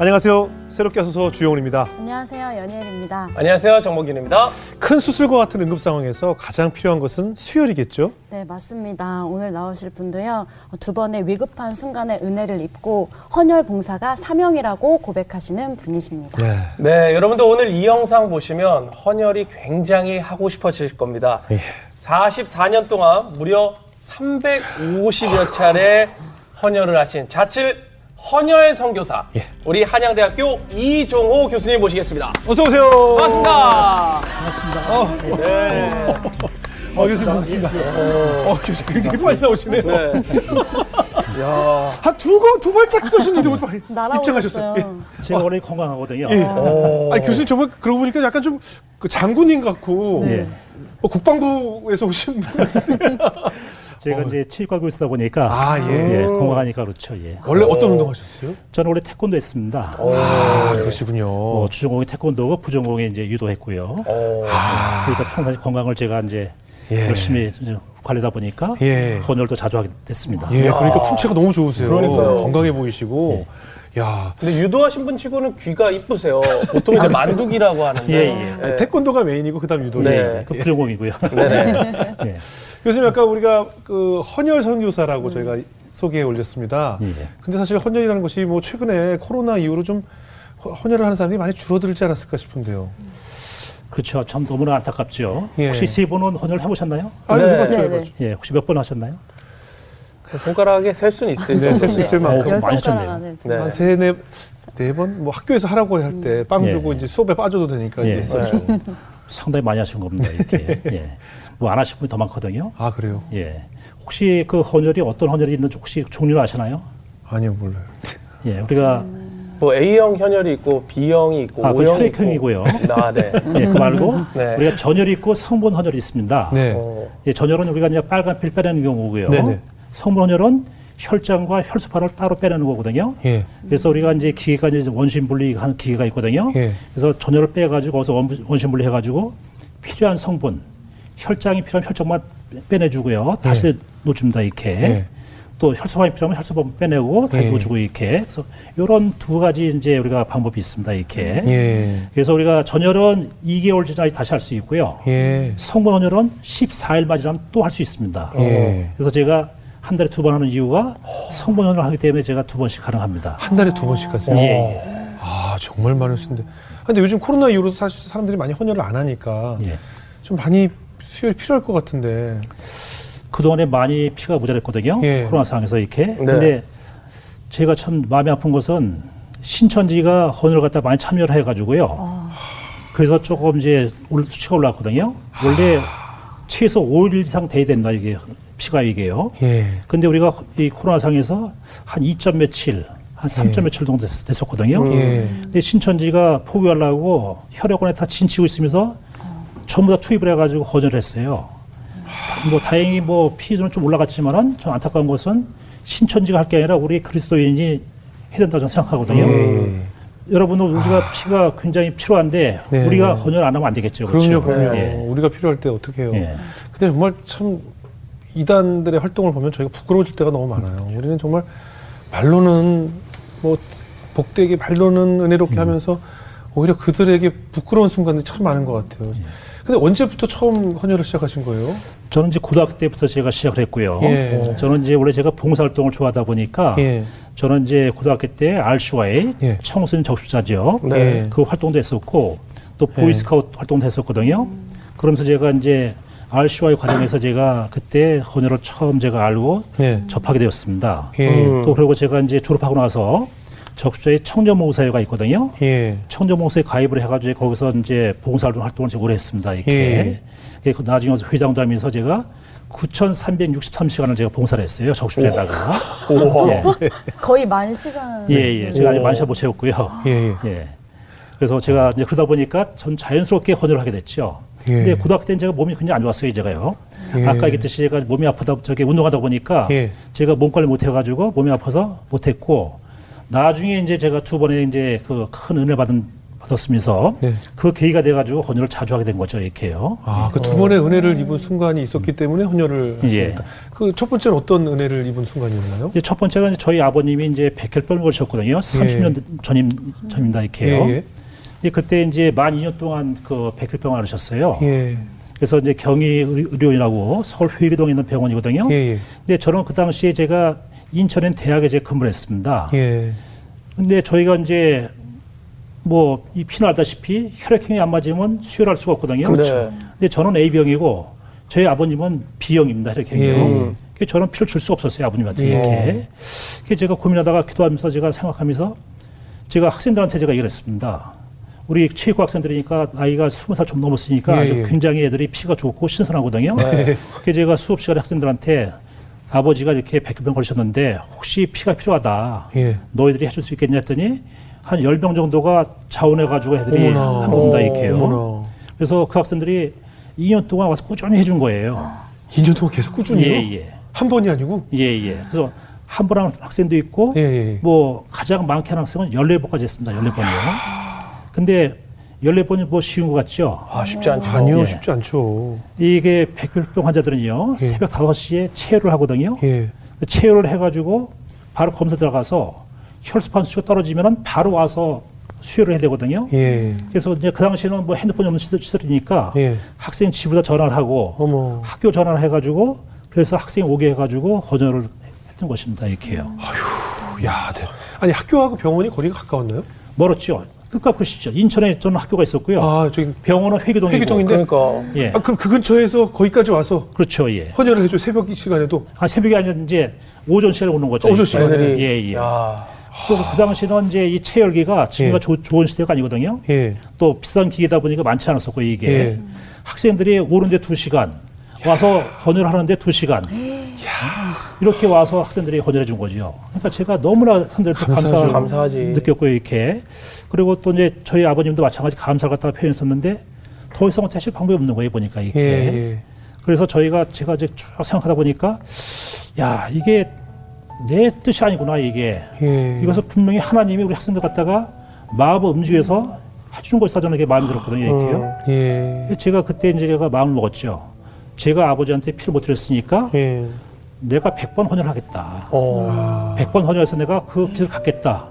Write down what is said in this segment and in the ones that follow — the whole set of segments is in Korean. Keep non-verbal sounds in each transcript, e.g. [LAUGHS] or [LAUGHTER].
안녕하세요. 새롭게 하소서 주영훈입니다. 안녕하세요. 연예일입니다. 안녕하세요. 정목균입니다. 큰 수술과 같은 응급 상황에서 가장 필요한 것은 수혈이겠죠? 네, 맞습니다. 오늘 나오실 분도요. 두 번의 위급한 순간에 은혜를 입고 헌혈 봉사가 사명이라고 고백하시는 분이십니다. 네. 네, 여러분들 오늘 이 영상 보시면 헌혈이 굉장히 하고 싶어질 겁니다. 예. 44년 동안 무려 350여 차례 헌혈을 하신 자칠 헌혈 선교사 예. 우리 한양대학교 이종호 교수님 모시겠습니다. 어서 오세요. 반갑습니다. 반갑습니다. 어, 네. 어, 교수님 반갑습니다. 어, 교수님 굉장히 빨리 나오시네요. 네. [LAUGHS] 야. 한두두 발짝 뜨셨는데 어떻게. 입장하셨어요. 제가 원래 건강하거든요. 예. 예. 오. 아니 교수님 정말 그러고 보니까 약간 좀 그 장군님 같고 예. 어, 국방부에서 오신 분 [LAUGHS] 같은데. [LAUGHS] 제가 이제 체육과 교수다 보니까 아, 예. 예, 건강하니까 그렇죠. 예. 원래 어 떤 운동 하셨어요? 저는 원래 태권도 했습니다. 아, 그러시군요. 뭐 주전공이 태권도고 부전공이 이제 유도했고요. 오. 그러니까 평상시 건강을 제가 이제 예. 열심히 이제 관리다 보니까 예. 헌혈도 자주 하게 됐습니다. 예, 그러니까 풍채가 너무 좋으세요. 그러니까요. 건강해 보이시고. 야, 근데 유도하신 분 치고는 귀가 이쁘세요. 보통 이제 만두기라고 하는데. 예, 예. 아니, 태권도가 메인이고 그다음 유도. 네. 그 부전공이고요. 네네. 예. 교수님 아까 우리가 그 헌혈 선교사라고 저희가 소개해 올렸습니다. 예. 근데 사실 헌혈이라는 것이 뭐 최근에 코로나 이후로 좀 허- 헌혈을 하는 사람이 많이 줄어들지 않았을까 싶은데요. 그렇죠. 참 너무나 안타깝죠. 예. 혹시 세 분은 헌혈 해보셨나요? 아니, 네. 해봤죠, 네, 해봤죠. 예, 혹시 몇 번 하셨나요? 그 손가락에 셀 수는 있을 네, 정도. 셀수 있을 어, 만큼. 그럼 많이. 안에 네. 한 세, 네, 네 번? 뭐 학교에서 하라고 할 때빵 예. 주고 이제 수업에 빠져도 되니까 예. 이제 했었죠. 상당히 많이 하신 겁니다. 이렇게. 예. 뭐 안 하신 분이 더 많거든요. 아, 그래요? 예. 혹시 그 헌혈이 어떤 헌혈이 있는지 혹시 종류를 아시나요? 아니요, 몰라요. 예, 우리가 뭐 A형 현혈이 있고 B형이 있고 아, 그 O형이 혈액형이고요. 아, 네. [LAUGHS] 예, 그 말고 네. 우리가 전혈이 있고 성분 헌혈이 있습니다. 네. 어, 예, 전혈은 우리가 이제 빨간 필 빼내는 경우고요. 네 네. 성분 헌혈은 혈장과 혈소판을 따로 빼내는 거거든요. 예. 그래서 우리가 이제 기계가 이제 원심 분리하는 기계가 있거든요. 예. 그래서 전혈을 빼가지고 거기서 원- 원심 분리해가지고 필요한 성분, 혈장이 필요한 혈장만 빼내주고요. 다시 놓줍니다 이렇게. 예. 또 혈소판이 필요하면 혈소판 빼내고 다시 예. 놓주고 이렇게. 그래서 이런 두 가지 이제 우리가 방법이 있습니다 이렇게. 예. 그래서 우리가 전혈은 2개월 지나야 다시 할 수 있고요. 예. 성분 헌혈은 14일만 지나면 또 할 수 있습니다. 예. 그래서 제가 한 달에 두 번 하는 이유가 성분 헌혈을 하기 때문에 제가 두 번씩 가능합니다. 한 달에 두 번씩 하세요? 예, 예. 아, 정말 많으신데. 근데 요즘 코로나 이후로 사실 사람들이 많이 헌혈을 안 하니까 예. 좀 많이 수혈이 필요할 것 같은데. 그동안에 많이 피가 모자랐거든요. 예. 코로나 상황에서 이렇게. 네. 근데 제가 참 마음이 아픈 것은 신천지가 헌혈을 갖다 많이 참여를 해가지고요. 그래서 조금 이제 올- 수치가 올랐거든요. 원래 최소 5일 이상 돼야 된다 이게 피가 이게요. 예. 근데 우리가 이 코로나 상에서 한 2점 며칠, 한 3점 며칠 정도 됐- 됐었거든요. 예. 근데 신천지가 포기하려고 혈액원에 다 진치고 있으면서 전부 다 투입을 해가지고 헌혈을 했어요. 뭐 다행히 뭐 피는 좀 올라갔지만은 좀 안타까운 것은 신천지가 할 게 아니라 우리 그리스도인이 해야 된다고 저는 생각하거든요. 예. 여러분들 우리가 피가 굉장히 필요한데 네. 우리가 헌혈 안 하면 안 되겠죠. 그럼요, 그렇죠? 그럼요. 예. 우리가 필요할 때 어떻게 해요? 예. 근데 정말 참 이단들의 활동을 보면 저희가 부끄러워질 때가 너무 많아요. 우리는 정말 말로는 뭐 복되게 말로는 은혜롭게 음. 하면서 오히려 그들에게 부끄러운 순간들이 참 많은 것 같아요. 예. 근데 언제부터 처음 헌혈을 시작하신 거예요? 저는 이제 고등학교 때부터 제가 시작을 했고요. 예. 저는 이제 원래 제가 봉사활동을 좋아하다 보니까 예. 저는 이제 고등학교 때 RCY 예. 청소년 적수자죠. 네. 그 활동도 했었고 또 보이스카우트 활동도 했었거든요. 그러면서 제가 이제 RCY 과정에서 제가 그때 헌혈을 처음 제가 알고 예. 접하게 되었습니다. 예. 음. 또 그리고 제가 이제 졸업하고 나서 적수자의 청년모사회가 있거든요. 예. 청년모사에 가입을 해가지고 거기서 이제 봉사활동 활동을 제가 오래 했습니다. 이렇게. 예. 그 나중에 와서 회장도 하면서 제가 9,363시간을 제가 봉사를 했어요. 적수자에다가. 예. 거의 만 시간. 예, 예. 제가 아직 오. 만샷 못 채웠고요. 예. 예. 예. 그래서 제가 이제 그러다 보니까 전 자연스럽게 헌혈을 하게 됐죠. 예. 근데 고등학교 때는 제가 몸이 굉장히 안 좋았어요, 제가요. 예. 아까 얘기했듯이 제가 몸이 아프다, 저기 운동하다 보니까 예. 제가 몸 관리 못 해가지고 몸이 아파서 못 했고 나중에 이제 제가 두 번에 이제 그 큰 은혜 받은 받았으면서 네. 그 계기가 돼가지고 헌혈을 자주 하게 된 거죠, 이렇게요. 아, 그 두 번의 은혜를 입은 순간이 있었기 때문에 헌혈을 예. 하셨다. 그 첫 번째는 어떤 은혜를 입은 순간이었나요? 이제 첫 번째가 이제 저희 아버님이 이제 백혈병을 걸으셨거든요. 30년 전임 전입니다, 이렇게요. 예, 근데 그때 이제 만 2년 동안 그 백혈병을 앓으셨어요. 예, 그래서 이제 경희 의료- 의료원이라고 서울 회계동에 있는 병원이거든요. 예, 예, 근데 저는 그 당시에 제가 인천엔 대학에 제 근무를 했습니다. 예, 근데 저희가 이제 뭐 이 피는 알다시피 혈액형이 안 맞으면 수혈할 수가 없거든요. 그렇죠. 근데 저는 A병이고 저희 아버님은 B형입니다. 혈액형이요. 예. 그래서 저는 피를 줄 수 없었어요. 아버님한테 예. 이렇게. 그래서 제가 고민하다가 기도하면서 제가 생각하면서 제가 학생들한테 제가 얘기를 했습니다. 우리 체육과 학생들이니까 나이가 스무 살좀 넘었으니까 예, 아주 예. 굉장히 애들이 피가 좋고 신선하거든요. 네. [LAUGHS] 그래서 제가 수업 시간에 학생들한테 아버지가 이렇게 백혈병 걸리셨는데 혹시 피가 필요하다. 예. 너희들이 해줄 수 있겠냐 했더니 한열병 정도가 자원해가지고 애들이 어머나. 한 겁니다, 이렇게요. 어머나. 그래서 그 학생들이 2년 동안 와서 꾸준히 해준 거예요. 2년 동안 계속 꾸준히요? 예, 예. 한 번이 아니고? 예, 예. 그래서 한번 하는 학생도 있고, 예, 예. 뭐 가장 많게 하는 학생은 14번까지 했습니다, 14번이요. 근데 14번이 뭐 쉬운 것 같죠? 아, 쉽지 않죠. 아니요, 예. 쉽지 않죠. 이게 백혈병 환자들은요, 예. 새벽 5시에 체열을 하거든요. 예, 체열을 해가지고 바로 검사 들어가서 혈소판 수치가 떨어지면은 바로 와서 수혈을 해야 되거든요. 예, 그래서 이제 그 당시에는 뭐 핸드폰이 없는 시절, 시절이니까 예. 학생 집에다 전화를 하고 어머. 학교 전화를 해가지고 그래서 학생이 오게 해가지고 헌혈을 했던 것입니다. 이렇게요. 야, 네. 아니 학교하고 병원이 거리가 가까웠나요? 멀었죠. 끝이죠. 인천에 저는 학교가 있었고요. 아, 저기 병원은 회계동이고. 회계동인데? 그러니까 예. 아, 그럼 그 근처에서 거기까지 와서 그렇죠. 예. 헌혈을 해줘 새벽 시간에도 아, 새벽이 아니라 이제 오전 시간에 오는 거죠. 오전. 시간에. 예, 예. 야, 또그 당시는 이제 이 체열기가 지금과 예. 조- 좋은 시대가 아니거든요. 예, 또 비싼 기계다 보니까 많지 않았었고 이게 예. 학생들이 오는데 두 시간 와서 헌혈하는데 두 시간 이렇게 와서 학생들이 헌혈해 준 거죠. 그러니까 제가 너무나 선생님들 감사하지. 느꼈고 이렇게 그리고 또 이제 저희 아버님도 마찬가지 감사를 갖다가 표현했었는데 더 이상 하실 방법이 없는 거예요 보니까 이렇게 예, 그래서 저희가 제가 이제 쭉 생각하다 보니까 야 이게 내 뜻이 아니구나 이게 예. 이것을 분명히 하나님이 우리 학생들 갖다가 마음을 움직여서 해주는 것이다 저는 이게 마음이 들었거든요 이렇게요. 예, 제가 그때 이제 제가 마음을 먹었죠. 제가 아버지한테 피를 못 드렸으니까 예. 내가 100번 헌혈하겠다. 어, 아, 100번 헌혈해서 내가 그 피를 갖겠다.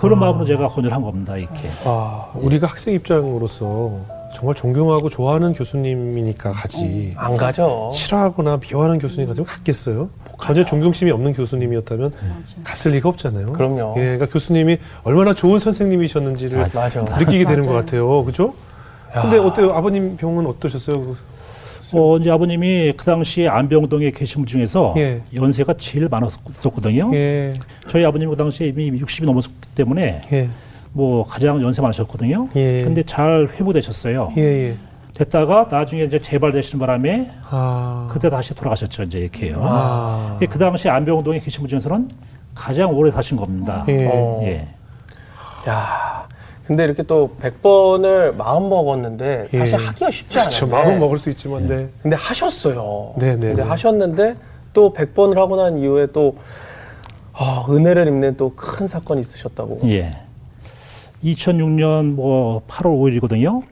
그런 마음으로 제가 헌혈한 겁니다. 이렇게. 아, 우리가 학생 입장으로서 정말 존경하고 좋아하는 교수님이니까 가지. 안 가죠. 싫어하거나 미워하는 교수님 같으면 갔겠어요? 전혀 존경심이 없는 교수님이었다면 갔을 리가 없잖아요. 그럼요. 예, 그러니까 교수님이 얼마나 좋은 선생님이셨는지를 맞아. 느끼게 되는 것 같아요. 그죠? 야. 근데 어때요? 아버님 병은 어떠셨어요? 그- 어, 이제 아버님이 그 당시에 안병동에 계신 분 중에서 예. 연세가 제일 많았었거든요. 예, 저희 아버님 그 당시에 이미 60이 넘었기 때문에 예, 뭐 가장 연세 많으셨거든요. 예. 근데 잘 회복되셨어요. 예, 예. 됐다가 나중에 이제 재발되시는 바람에 아, 그때 다시 돌아가셨죠. 이제 이렇게요. 아, 그 당시 안병동에 계신 분 중에서는 가장 오래 사신 겁니다. 예. 어. 예. 야, 근데 이렇게 또 100번을 마음 먹었는데 사실 예. 하기가 쉽지 않아요. 그렇죠. 마음은 먹을 수 있지만, 네. 근데 하셨어요. 네, 네, 근데 네. 하셨는데 또 100번을 하고 난 이후에 또 아, 은혜를 입는 또 큰 사건이 있으셨다고. 예. 2006년 뭐 8월 5일이거든요.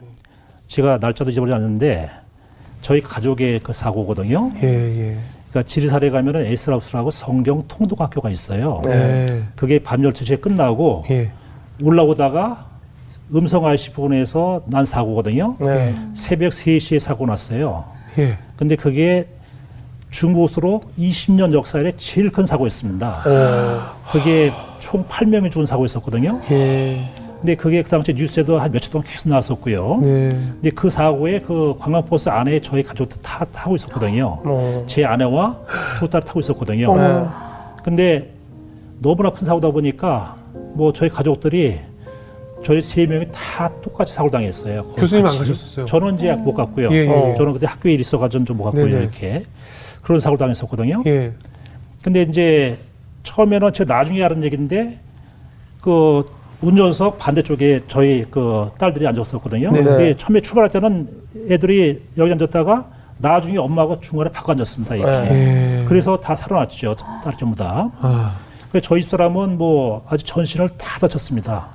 제가 날짜도 잊어버리지 않는데 저희 가족의 그 사고거든요. 예, 예. 그러니까 지리산에 가면은 에스라우스라고 성경 통독학교가 있어요. 네. 그게 밤 12시에 끝나고 예. 올라오다가 음성 IC 부근에서 난 사고거든요. 네. 새벽 3시에 사고 났어요. 예. 근데 그게 중국으로 20년 역사 에 제일 큰 사고였습니다. 어, 그게 총 8명이 죽은 사고였었거든요. 예. 근데 그게 그 당시 뉴스에도 한 며칠 동안 계속 나왔었고요. 네. 근데 그 사고에 그 관광버스 안에 저희 가족들 다 타고 있었거든요. 어. 제 아내와 두 딸 타고 있었거든요. 네. 근데 너무나 큰 사고다 보니까 뭐 저희 가족들이 저희 세 명이 다 똑같이 사고를 당했어요. 교수님 안 같이. 가셨었어요? 저는 이제 못 갔고요. 예, 예, 예. 저는 그때 학교에 일 있어가지고 좀 못 갔고요. 네네. 이렇게 그런 사고를 당했었거든요. 예. 근데 이제 처음에는 제가 나중에 알은 얘기인데 그 운전석 반대쪽에 저희 그 딸들이 앉았었거든요. 네네. 근데 처음에 출발할 때는 애들이 여기 앉았다가 나중에 엄마가 중간에 바꿔 앉았습니다. 이렇게. 네. 예. 그래서 다 살아났죠. 딸 전부 다. 아, 그래서 저희 집 사람은 뭐 아주 전신을 다 다쳤습니다.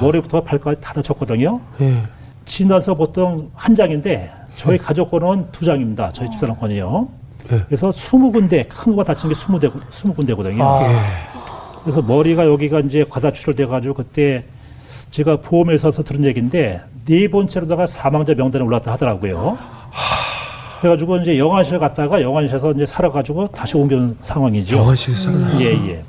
머리부터 발까지 다 다쳤거든요. 예. 진단서 보통 한 장인데 저희 가족 거는 두 장입니다. 저희 집 사람 거는요. 네. 그래서 20군데 큰거 다친 게 20대 20군데거든요. 아. 예. 그래서 머리가 여기가 이제 과다 출혈돼 가지고 그때 제가 보험회사에서 들은 얘기인데 네 번째로다가 사망자 명단에 올랐다 하더라고요. 그래가지고 이제 영안실 갔다가 영안실에서 이제 살아가지고 다시 옮겨온 상황이죠. 영화실 살아. 예, 예.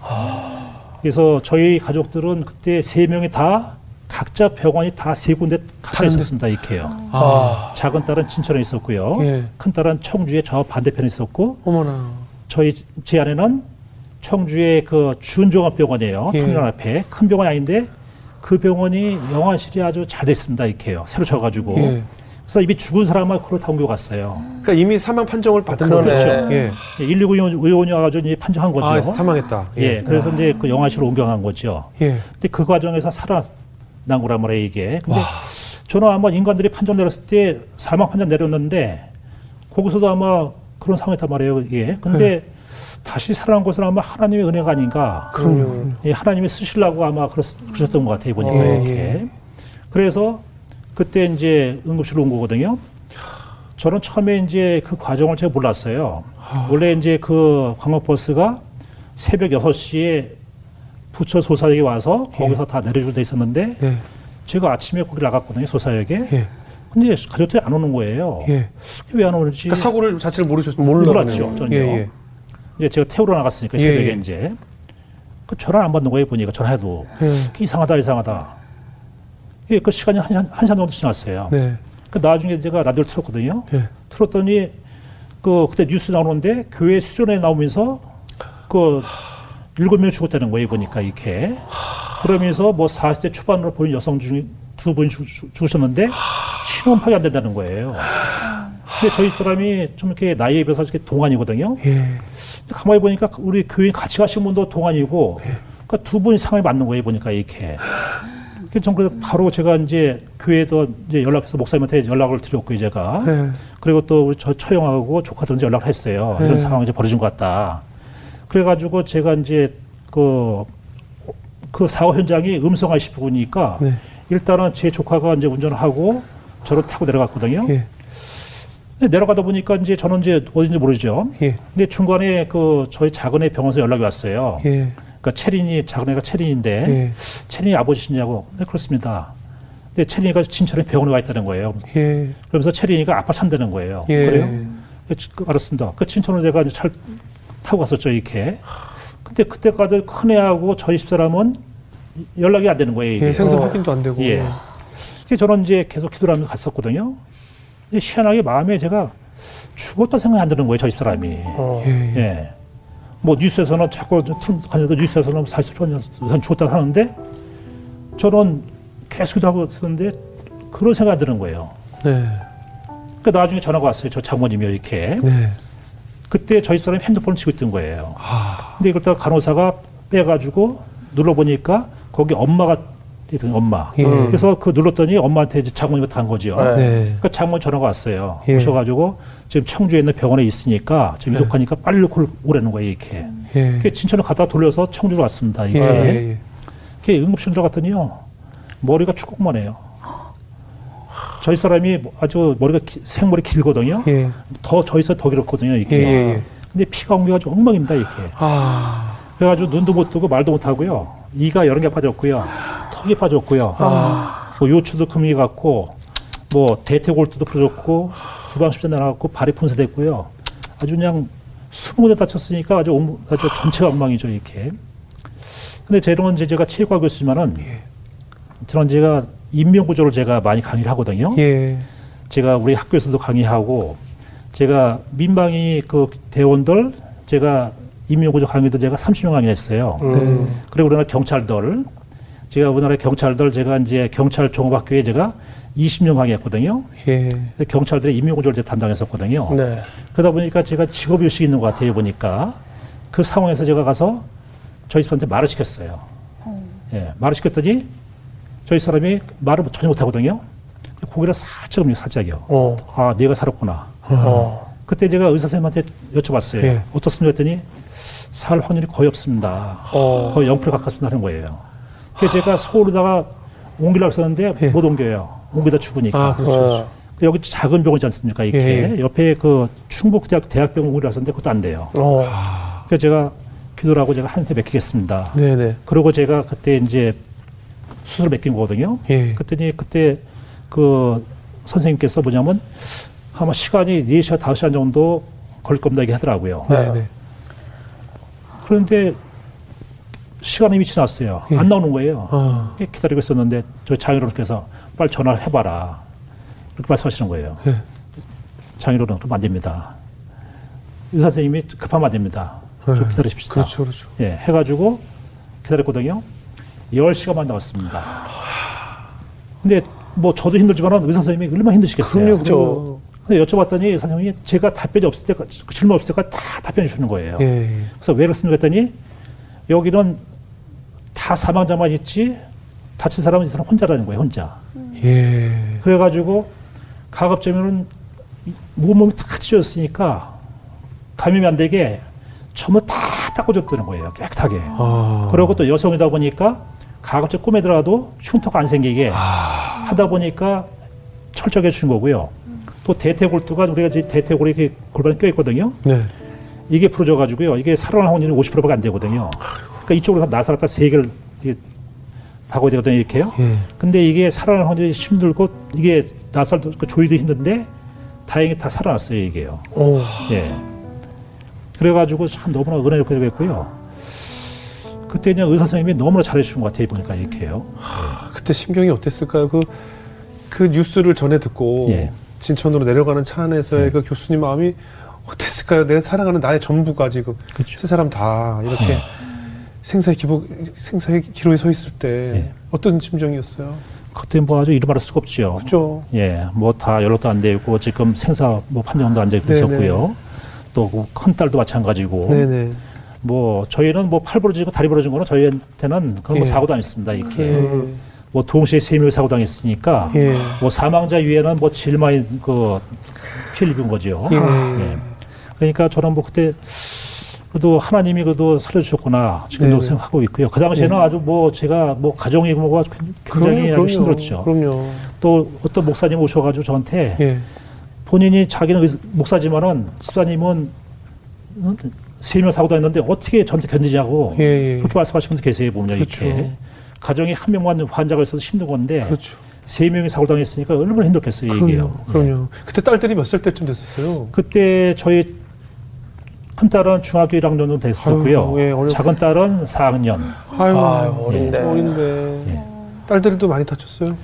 그래서 저희 가족들은 그때 세 명이 다 각자 병원이 다 세 군데 다른데? 있었습니다. 이렇게요. 아. 작은 딸은 친천에 있었고요. 예. 큰 딸은 청주에 저 반대편에 있었고 어머나. 저희 제 아내는 청주의 그 준종합병원이에요. 예. 터미널 앞에 큰 병원이 아닌데 그 병원이 영화실이 아주 잘 됐습니다. 이렇게요. 새로 쳐가지고. 예. 그래서 이미 죽은 사람만 그걸 다 옮겨갔어요. 그러니까 이미 사망 판정을 받은 그러네. 거죠. 그렇죠. 예. 119 의원이 와가지고 이제 판정한 거죠. 아, 사망했다. 예. 그래서 이제 그 영화실로 옮겨간 거죠. 예. 근데 그 과정에서 살아난 거란 말이에요, 이게. 근데 저는 아마 인간들이 판정 내렸을 때 사망 판정 내렸는데 거기서도 아마 그런 상황이단 말이에요, 이게. 근데 다시 살아난 것은 아마 하나님의 은혜가 아닌가. 그럼요. 예, 하나님이 쓰시려고 아마 그러셨던 것 같아요, 보니까 예, 이렇게. 예. 그래실로 그때 이제 응급실로 온 거거든요. 저는 처음에 이제 그 과정을 제가 몰랐어요. 원래 이제 그 관광버스가 새벽 6시에 부처 소사역에 와서 거기서 다 내려주고 돼 있었는데 예. 제가 아침에 거기 나갔거든요, 소사역에. 예. 근데 가족들이 안 오는 거예요. 예. 왜안 오는지 그러니까 사고를 자체를 모르셨 몰랐죠, 전혀. 예, 예. 이제 제가 태우러 나갔으니까 예, 새벽에 예. 이제 그 전화 안 받는 거예요 보니까 전화해도 예. 그 이상하다 이상하다. 예, 그 시간이 한, 한 시간 정도 지났어요. 네. 그 나중에 제가 라디오를 틀었거든요. 예. 틀었더니 그 그때 뉴스 나오는데 교회 수련회 나오면서 그 일곱 명 죽었다는 거예요 보니까 이렇게 그러면서 뭐 40대 초반으로 보인 여성 중 두 분이 죽- 죽- 죽으셨는데 신원 파악이 안 된다는 거예요. 근데 저희 사람이 좀 이렇게 나이에 비해서 이렇게 동안이거든요. 예. 가만히 보니까 우리 교회 같이 가신 분도 동안이고, 그러니까 두 분이 상황이 맞는 거예요 보니까 이렇게. 그래서 전 그래서 바로 제가 이제 교회도 이제 연락해서 목사님한테 연락을 드렸고요 제가. 예. 그리고 또 우리 저 처형하고 조카도 이제 연락을 했어요. 네. 이런 상황이 이제 벌어진 것 같다. 그래가지고 제가 이제 그, 그 사고 현장이 음성 IC 부근이니까 네. 일단은 제 조카가 이제 운전을 하고 저를 타고 내려갔거든요. 예. 근데 내려가다 보니까 이제 저는 이제 어딘지 모르죠. 예. 근데 중간에 그 저희 작은 애 병원에서 연락이 왔어요. 예. 그러니까 체린이 작은 애가 체린인데 예. 체린이 아버지시냐고. 네 그렇습니다. 근데 체린이가 진천에 병원에 와 있다는 거예요. 예. 그러면서 체린이가 아파 찬다는 거예요. 예. 그래요? 그, 그, 알았습니다. 그 친천으로 제가 차 타고 갔었죠, 이렇게. 근데 그때까지 큰 애하고 저희 집사람은 연락이 안 되는 거예요, 이게. 예. 생선 어. 확인도 안 되고. 예. 그래서 저는 이제 계속 기도를 하면서 갔었거든요. 근데 희한하게 마음에 제가 죽었다 생각이 안 드는 거예요, 저희 집사람이. 어. 예. 뭐 뉴스에서는 자꾸 가녀도 뉴스에서는 40년 전 죽었다 하는데 저는 계속 기도하고 있었는데 그런 생각이 드는 거예요. 네. 그 나중에 전화가 왔어요. 저 장모님이 이렇게. 네. 그때 저희 사람이 핸드폰을 치고 있던 거예요. 아. 근데 이걸 다 간호사가 빼가지고 눌러보니까 거기 엄마가 있던 엄마. 예. 그래서 그 눌렀더니 엄마한테 이제 장모님한테 간 거죠. 네. 네. 그러니까 장모님 전화가 왔어요. 예. 오셔가지고 지금 청주에 있는 병원에 있으니까 지금 네. 이독하니까 빨리 올- 오라는 거예요. 이렇게. 예. 이렇게 진천을 가다 돌려서 청주로 왔습니다. 예. 이렇게. 예. 이렇게 응급실 들어갔더니요. 머리가 축구만 해요. 저희 사람이 아주 머리가 기- 생머리 길거든요. 예. 더 저희서 더 길었거든요. 예. 이렇게. 예. 근데 피가 엉겨가지고 엉망입니다. 이렇게. 아. 그래가지고 눈도 못 뜨고 말도 못 하고요. 이가 여러 개 빠졌고요. 턱이 빠졌고요. 아. 뭐 요추도 금이 갔고, 뭐 대퇴골두도 부러졌고, 후방십자 나갔고, 발이 분쇄됐고요. 아주 그냥 대 다쳤으니까 아주 온- 아주 전체가 엉망이죠 이렇게. 근데 저는 이제 제가 체육과 교수지만은 저는 제가 인명 구조를 제가 많이 강의를 하거든요. 예. 제가 우리 학교에서도 강의하고 제가 민방위 그 대원들 제가 인명 구조 강의도 제가 30명 강의했어요. 음. 그리고 우리나라 경찰들 제가 우리나라 경찰들 제가 이제 경찰 종합학교에 제가 20년 강의했거든요. 예. 경찰들의 인명구조를 제가 담당했었거든요. 네. 그러다 보니까 제가 직업 의식이 있는 것 같아요 보니까 그 상황에서 제가 가서 저희 집한테 말을 시켰어요. 예, 말을 시켰더니 저희 사람이 말을 전혀 못하거든요. 고개를 살짝 살짝이요. 어. 아, 내가 살았구나. 어. 그때 제가 의사 선생님한테 여쭤봤어요. 예. 어떻습니까? 했더니 살 확률이 거의 없습니다. 어. 거의 0% 가깝습니다는 거예요. 그래서 제가 서울에다가 옮기려고 했었는데 예. 못 옮겨요. 옮기다 죽으니까. 아, 그렇죠. 어. 여기 작은 병원이지 않습니까? 이렇게 예. 옆에 그 충북대학 대학병원 옮기려고 했었는데 그것도 안 돼요. 어. 그래서 제가 기도를 하고 제가 한테 맡기겠습니다. 네네. 그리고 제가 그때 이제 수술 맡긴 거거든요. 예. 그랬더니 그때 그 선생님께서 뭐냐면 아마 시간이 4시간, 5시간 정도 걸릴 겁니다. 이게 하더라고요. 네네. 그런데 시간이 이미 지났어요. 예. 안 나오는 거예요. 아, 기다리고 있었는데 저희 장인어른께서 빨리 전화를 해봐라. 이렇게 말씀하시는 거예요. 예. 장인어른 그럼 안 됩니다. 의사 선생님이 급하면 안 됩니다. 좀 예. 기다리십시다. 그렇죠, 그렇죠. 예, 해가지고 기다렸거든요. 10시간만 나왔습니다. 근데 뭐 저도 힘들지만 의사 선생님이 얼마나 힘드시겠어요. 그럼요, 그렇죠. 근데 여쭤봤더니 선생님이 제가 답변이 없을 때까 질문 없을 때까지 다 답변해 주시는 거예요. 예. 그래서 왜 그렇습니까 했더니 여기는 다 사망자만 있지 다친 사람은 이 사람 혼자라는 거예요, 혼자. 예. 그래가지고 가급적이면 몸몸이 다 찢어졌으니까 감염이 안 되게 전부 다 닦아줬다는 거예요, 깨끗하게. 아. 그리고 또 여성이다 보니까 가급적 꿈에 들어가도 흉터가 안 생기게 하다 보니까 철저하게 해주는 거고요. 또 대퇴골두가 우리가 이제 대퇴골이 이렇게 골반에 껴있거든요. 네. 이게 부러져가지고요. 이게 살아날 확률이 50%밖에 안 되거든요. 그러니까 이쪽으로 나사 갖다 세 개를 이렇게 박아야 되거든요. 이렇게요. 예. 근데 이게 살아날 확률이 힘들고 이게 나사도 그 조이도 힘든데 다행히 다 살아났어요. 이게요. 어. 예. 그래가지고 참 너무나 은혜롭게 됐고요. 그때 그냥 의사 선생님이 너무나 잘해주신 것 같아요. 보니까 이렇게요. 아, 그때 심경이 어땠을까요? 그, 그 뉴스를 전해 듣고 예. 진천으로 내려가는 차 안에서의 그 교수님 마음이 어땠을까요? 내 사랑하는 나의 전부가 지금 그렇죠. 세 사람 다 이렇게 생사의 기복, 생사의 기로에 서 있을 때 예. 어떤 심정이었어요? 그때 뭐 아주 이루 말할 수가 없죠. 그죠? 예, 뭐 다 연락도 안 되고 지금 생사 뭐 판정도 안 되고 네네. 있었고요. 또 큰 딸도 마찬가지고. 네네. 뭐 저희는 뭐 팔 부러지고 다리 부러진 거는 저희한테는 그건 뭐 예. 사고도 아니었습니다. 이렇게 예. 뭐 동시에 세 명이 사고 당했으니까 예. 뭐 사망자 위에는 뭐 제일 많이 그 피해를 입은 거죠. 예. 예. 그러니까 저는 뭐 그때 그래도 하나님이 그래도 살려주셨구나 지금도 네네. 생각하고 있고요. 그 당시에는 네. 아주 뭐 제가 뭐 가정의 규모가 굉장히 아주 힘들었죠. 그럼요. 또 어떤 목사님 오셔가지고 저한테 예. 본인이 자기는 의사- 목사지만은 집사님은 세명 사고 다녔는데 어떻게 저한테 견디냐고 예, 예. 그렇게 말씀하시는 분도 계세요 보면 그렇죠. 이렇게 가정에 한 명만 환자가 있어도 힘든 건데 그렇죠. 세 명이 사고 당했으니까 얼마나 힘들겠어요 그럼요. 이게요. 예. 그럼요. 그때 딸들이 몇 살 때쯤 됐었어요? 그때 저희 큰 딸은 중학교 1학년 정도 됐었고요. 아유, 예, 작은 딸은 4학년. 아유, 아유, 어린데. 어린데. 예. 딸들도 많이 다쳤어요?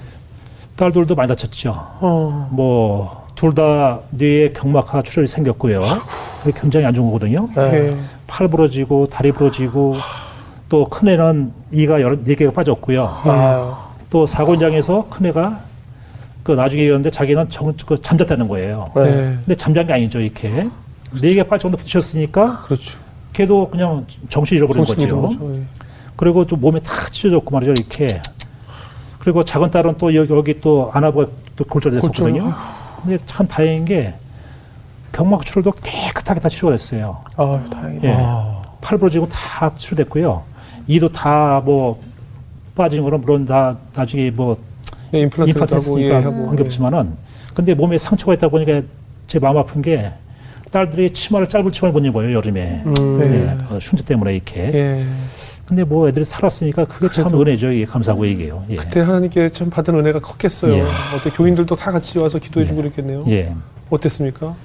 딸들도 많이 다쳤죠. 어. 뭐 둘 다 뇌에 경막하 출혈이 생겼고요. 그게 굉장히 안 좋은 거거든요. 네. 예. 팔 부러지고 다리 부러지고 또 큰애는 이가 여러 네 개가 빠졌고요. 아유. 또 사고 현장에서 큰애가 그 나중에 이었는데 자기는 정, 그 잠잤다는 거예요. 네. 네. 근데 잠잔 게 아니죠 이렇게 네개 빠질 정도 부딪혔으니까 그렇죠. 걔도 그냥 정신 잃어버린 정신이 거죠. 그렇죠. 예. 그리고 또 몸에 다 찢어졌고 말이죠 이렇게. 그리고 작은 딸은 또 여기, 여기 또 안아부가 또 골절됐었거든요. 골절. 근데 참 다행인 게 경막 출혈도 깨끗하게 다 치료가 됐어요. 아유, 다행이다. 예. 아. 팔 부러지고 다 치료됐고요. 이도 다 뭐 빠진 거는 물론 다 나중에 뭐 네, 임플란트 예, 했으니까 하고. 관계 없지만은 근데 몸에 상처가 있다 보니까 제 마음 아픈 게 딸들이 치마를 짧은 치마를 못 입어요 여름에 음. 예, 그 흉터 때문에 이렇게 예. 근데 뭐 애들이 살았으니까 그게 참 은혜죠 이게 감사하고 이게요 예. 그때 하나님께 참 받은 은혜가 컸겠어요. 예. 어때 교인들도 다 같이 와서 기도해주고 그랬겠네요. 예. 어땠습니까?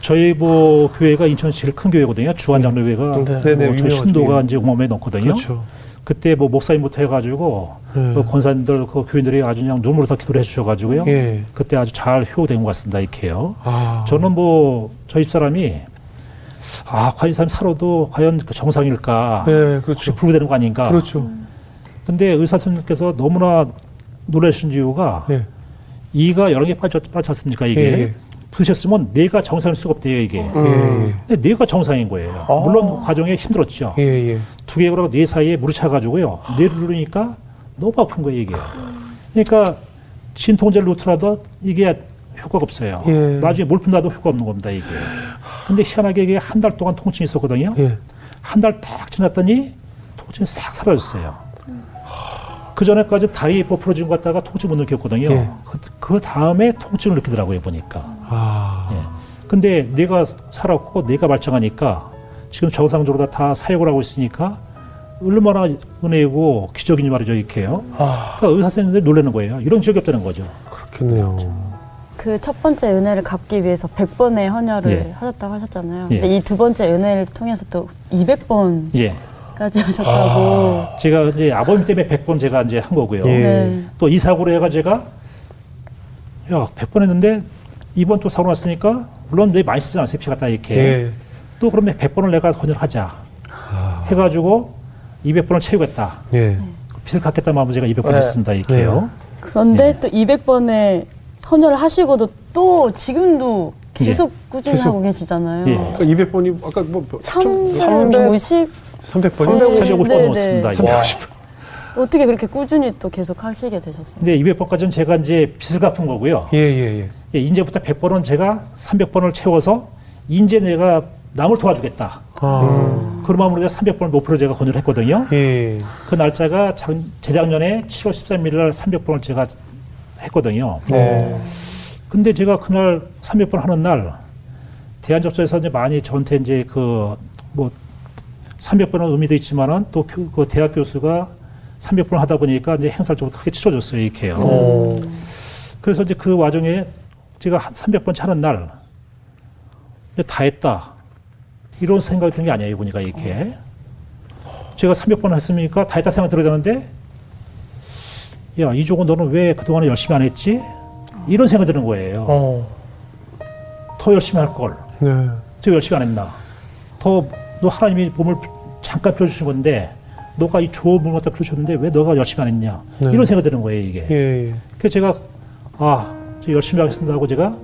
저희 뭐 교회가 인천 제일 큰 교회거든요 주한장로교회가 네. 네네, 뭐 저희 유명하죠. 신도가 예. 이제 5만 명이 넘거든요 그렇죠. 그때 뭐 목사님부터 해가지고 예. 그 권사님들 그 교인들이 아주 그냥 눈물로 다 기도를 해주셔가지고요 예. 그때 아주 잘 효도된 것 같습니다 이렇게요 아. 저는 뭐 저희 집사람이 아 과연 이 사람이 살아도 과연 그 정상일까 예, 그렇죠. 불구되는 거 아닌가 그렇죠. 근데 의사 선생님께서 너무나 놀라신 이유가 예. 이가 여러 개 빠졌, 빠졌지 않습니까 이게 예, 예. 부으셨으면 뇌가 정상일 수가 없대요 이게 음. 근데 뇌가 정상인 거예요 아. 물론 그 과정에 힘들었죠 예, 예. 예. 두 개가 뇌 사이에 물이 차가지고요 뇌를 누르니까 너무 아픈 거예요 이게 그러니까 진통제를 놓더라도 이게 효과가 없어요 예. 나중에 몰핀 놔도 효과 없는 겁니다 이게 근데 희한하게 이게 한 달 동안 통증이 있었거든요 예. 한달 딱 지났더니 통증이 싹 사라졌어요. 그 전에까지 다리 뭐 부러진 것 같다가 통증 못 느꼈거든요. 예. 그, 그 다음에 통증을 느끼더라고요, 보니까. 아. 예. 근데 내가 살았고 내가 말짱하니까 지금 정상적으로 다, 다 사역을 하고 있으니까 얼마나 은혜고 기적인지 말이죠, 이렇게요. 아, 그러니까 의사 선생님들이 놀라는 거예요. 이런 적이 없다는 거죠. 그렇겠네요. 그 첫 번째 은혜를 갚기 위해서 100번의 헌혈을 예. 하셨다고 하셨잖아요. 예. 근데 이 두 번째 은혜를 통해서 또 200번 까지 예. 하셨다고. 제가 이제 아버님 때문에 100번 제가 이제 한 거고요. 예. 네. 또이 사고로 해가 제가 야, 100번 했는데 이번 또 사고 났으니까 물론 내 많이 쓰지. 피 갖다 이렇게. 예. 또 그러면 100번을 내가 헌혈하자. 아. 해가지고 200번을 채우겠다. 예. 빚을 갚겠다 마음으로 제가 200번 네. 했습니다. 이렇게요. 그런데 예. 또 200번의 헌혈을 하시고도 또 지금도 계속 꾸준히 계속. 하고 계시잖아요. 예. 그러니까 200번이 아까 뭐 350 300번이 350번 네, 넘었습니다. 네. 이거. 와. 어떻게 그렇게 꾸준히 또 계속 하시게 되셨어요? 근데 200번까지는 제가 이제 빚을 갚은 거고요. 예, 예, 예. 예, 이제부터 100번은 제가 300번을 채워서 이제 내가 남을 도와주겠다. 아. 그런 마음으로 제가 300번을 목표로 제가 권유를 했거든요. 예. 그 날짜가 작, 재작년에 7월 13일 날 300번을 제가 했거든요. 네. 근데 제가 그날 300번 하는 날 대한접소에서 이제 많이 저한테 이제 그 뭐 300번은 의미도 있지만은 또 그 대학 교수가 300번 하다 보니까 이제 행사를 좀 크게 치러줬어요 이렇게요. 오. 그래서 이제 그 와중에 제가 한 300번 차는 날 다 했다 이런 생각이 드는 게 아니에요 보니까 이렇게 제가 300번 했으니까 다 했다 생각 들어가는데 야 이종은 너는 왜 그동안에 열심히 안 했지 이런 생각이 드는 거예요. 어. 더 열심히 할 걸. 네. 더 열심히 안 했나. 더, 너 하나님이 몸을 잠깐 펴주신 건데, 너가 이 좋은 몸을 갖다 펴주셨는데, 왜 너가 열심히 안 했냐. 네. 이런 생각이 드는 거예요, 이게. 예, 예. 그래서 제가, 아, 저 열심히 하겠습니다 하고 제가